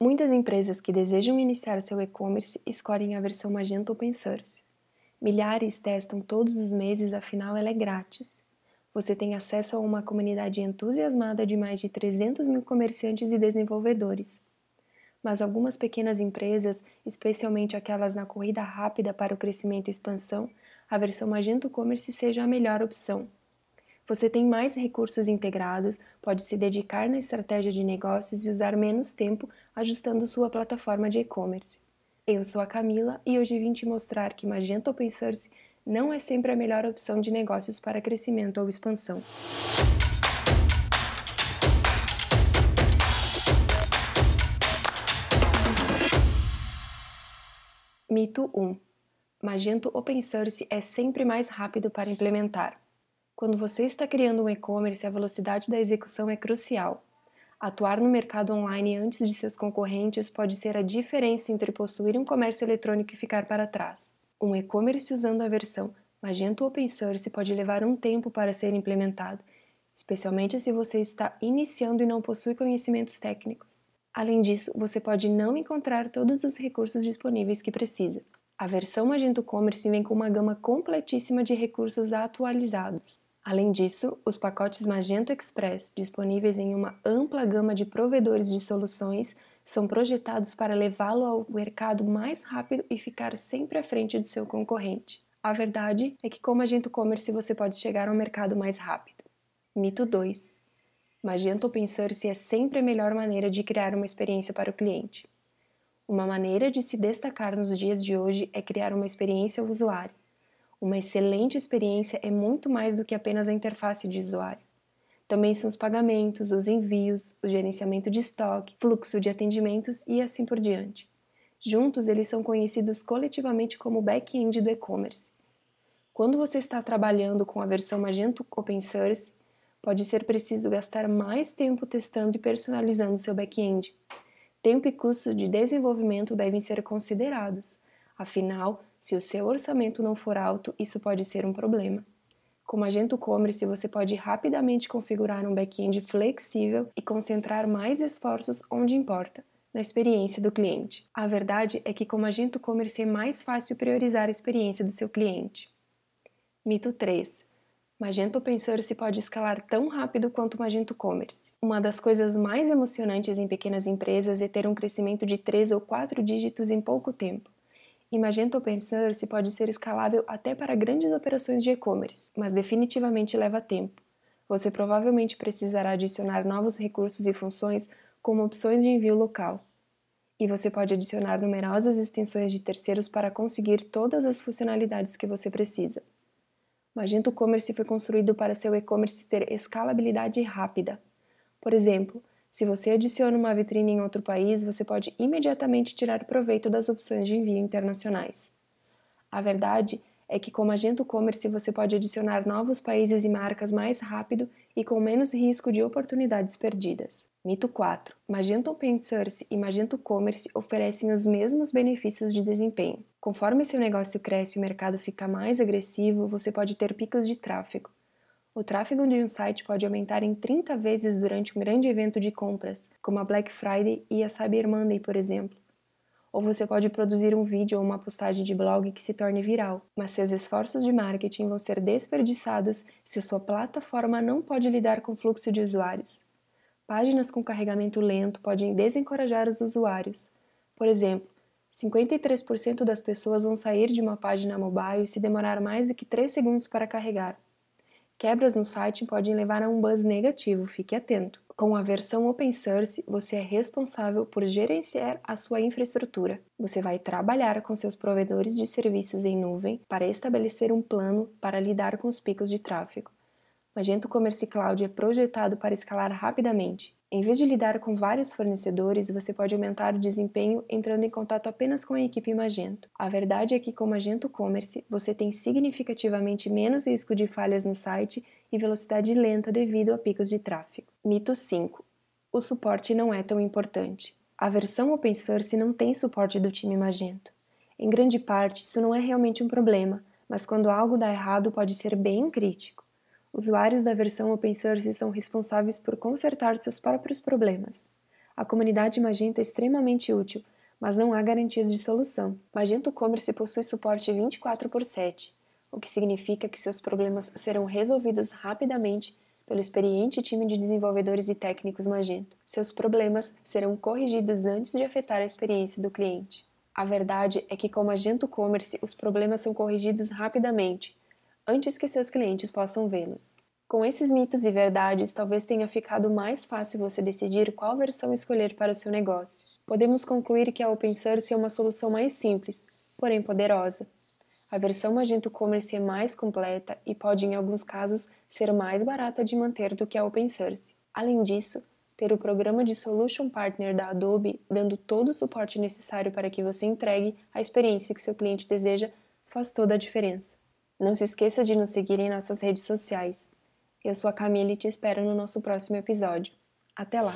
Muitas empresas que desejam iniciar seu e-commerce escolhem a versão Magento Open Source. Milhares testam todos os meses, afinal ela é grátis. Você tem acesso a uma comunidade entusiasmada de mais de 300 mil comerciantes e desenvolvedores. Mas algumas pequenas empresas, especialmente aquelas na corrida rápida para o crescimento e expansão, a versão Magento Commerce seja a melhor opção. Você tem mais recursos integrados, pode se dedicar na estratégia de negócios e usar menos tempo ajustando sua plataforma de e-commerce. Eu sou a Camila e hoje vim te mostrar que Magento Open Source não é sempre a melhor opção de negócios para crescimento ou expansão. Mito 1. Magento Open Source é sempre mais rápido para implementar. Quando você está criando um e-commerce, a velocidade da execução é crucial. Atuar no mercado online antes de seus concorrentes pode ser a diferença entre possuir um comércio eletrônico e ficar para trás. Um e-commerce usando a versão Magento Open Source pode levar um tempo para ser implementado, especialmente se você está iniciando e não possui conhecimentos técnicos. Além disso, você pode não encontrar todos os recursos disponíveis que precisa. A versão Magento Commerce vem com uma gama completíssima de recursos atualizados. Além disso, os pacotes Magento Express, disponíveis em uma ampla gama de provedores de soluções, são projetados para levá-lo ao mercado mais rápido e ficar sempre à frente do seu concorrente. A verdade é que com Magento Commerce você pode chegar ao mercado mais rápido. Mito 2. Magento Open Source é sempre a melhor maneira de criar uma experiência para o cliente. Uma maneira de se destacar nos dias de hoje é criar uma experiência ao usuário. Uma excelente experiência é muito mais do que apenas a interface de usuário. Também são os pagamentos, os envios, o gerenciamento de estoque, fluxo de atendimentos e assim por diante. Juntos, eles são conhecidos coletivamente como back-end do e-commerce. Quando você está trabalhando com a versão Magento Open Source, pode ser preciso gastar mais tempo testando e personalizando seu back-end. Tempo e custo de desenvolvimento devem ser considerados, afinal, se o seu orçamento não for alto, isso pode ser um problema. Com Magento Commerce, você pode rapidamente configurar um back-end flexível e concentrar mais esforços onde importa, na experiência do cliente. A verdade é que com Magento Commerce é mais fácil priorizar a experiência do seu cliente. Mito 3. Magento Open Source pode escalar tão rápido quanto Magento Commerce. Uma das coisas mais emocionantes em pequenas empresas é ter um crescimento de 3 ou 4 dígitos em pouco tempo. Magento Open Source pode ser escalável até para grandes operações de e-commerce, mas definitivamente leva tempo. Você provavelmente precisará adicionar novos recursos e funções como opções de envio local. E você pode adicionar numerosas extensões de terceiros para conseguir todas as funcionalidades que você precisa. Magento Commerce foi construído para seu e-commerce ter escalabilidade rápida. Por exemplo, se você adiciona uma vitrine em outro país, você pode imediatamente tirar proveito das opções de envio internacionais. A verdade é que com Magento Commerce você pode adicionar novos países e marcas mais rápido e com menos risco de oportunidades perdidas. Mito 4. Magento Open Source e Magento Commerce oferecem os mesmos benefícios de desempenho. Conforme seu negócio cresce e o mercado fica mais agressivo, você pode ter picos de tráfego. O tráfego de um site pode aumentar em 30 vezes durante um grande evento de compras, como a Black Friday e a Cyber Monday, por exemplo. Ou você pode produzir um vídeo ou uma postagem de blog que se torne viral, mas seus esforços de marketing vão ser desperdiçados se a sua plataforma não pode lidar com o fluxo de usuários. Páginas com carregamento lento podem desencorajar os usuários. Por exemplo, 53% das pessoas vão sair de uma página mobile se demorar mais do que 3 segundos para carregar. Quebras no site podem levar a um buzz negativo, fique atento. Com a versão open source, você é responsável por gerenciar a sua infraestrutura. Você vai trabalhar com seus provedores de serviços em nuvem para estabelecer um plano para lidar com os picos de tráfego. Magento Commerce Cloud é projetado para escalar rapidamente. Em vez de lidar com vários fornecedores, você pode aumentar o desempenho entrando em contato apenas com a equipe Magento. A verdade é que com Magento Commerce, você tem significativamente menos risco de falhas no site e velocidade lenta devido a picos de tráfego. Mito 5. O suporte não é tão importante. A versão open source não tem suporte do time Magento. Em grande parte, isso não é realmente um problema, mas quando algo dá errado pode ser bem crítico. Usuários da versão open source são responsáveis por consertar seus próprios problemas. A comunidade Magento é extremamente útil, mas não há garantias de solução. Magento Commerce possui suporte 24 por 7, o que significa que seus problemas serão resolvidos rapidamente pelo experiente time de desenvolvedores e técnicos Magento. Seus problemas serão corrigidos antes de afetar a experiência do cliente. A verdade é que com Magento Commerce os problemas são corrigidos rapidamente, antes que seus clientes possam vê-los. Com esses mitos e verdades, talvez tenha ficado mais fácil você decidir qual versão escolher para o seu negócio. Podemos concluir que a Open Source é uma solução mais simples, porém poderosa. A versão Magento Commerce é mais completa e pode, em alguns casos, ser mais barata de manter do que a Open Source. Além disso, ter o programa de Solution Partner da Adobe dando todo o suporte necessário para que você entregue a experiência que seu cliente deseja faz toda a diferença. Não se esqueça de nos seguir em nossas redes sociais. Eu sou a Camille e te espero no nosso próximo episódio. Até lá!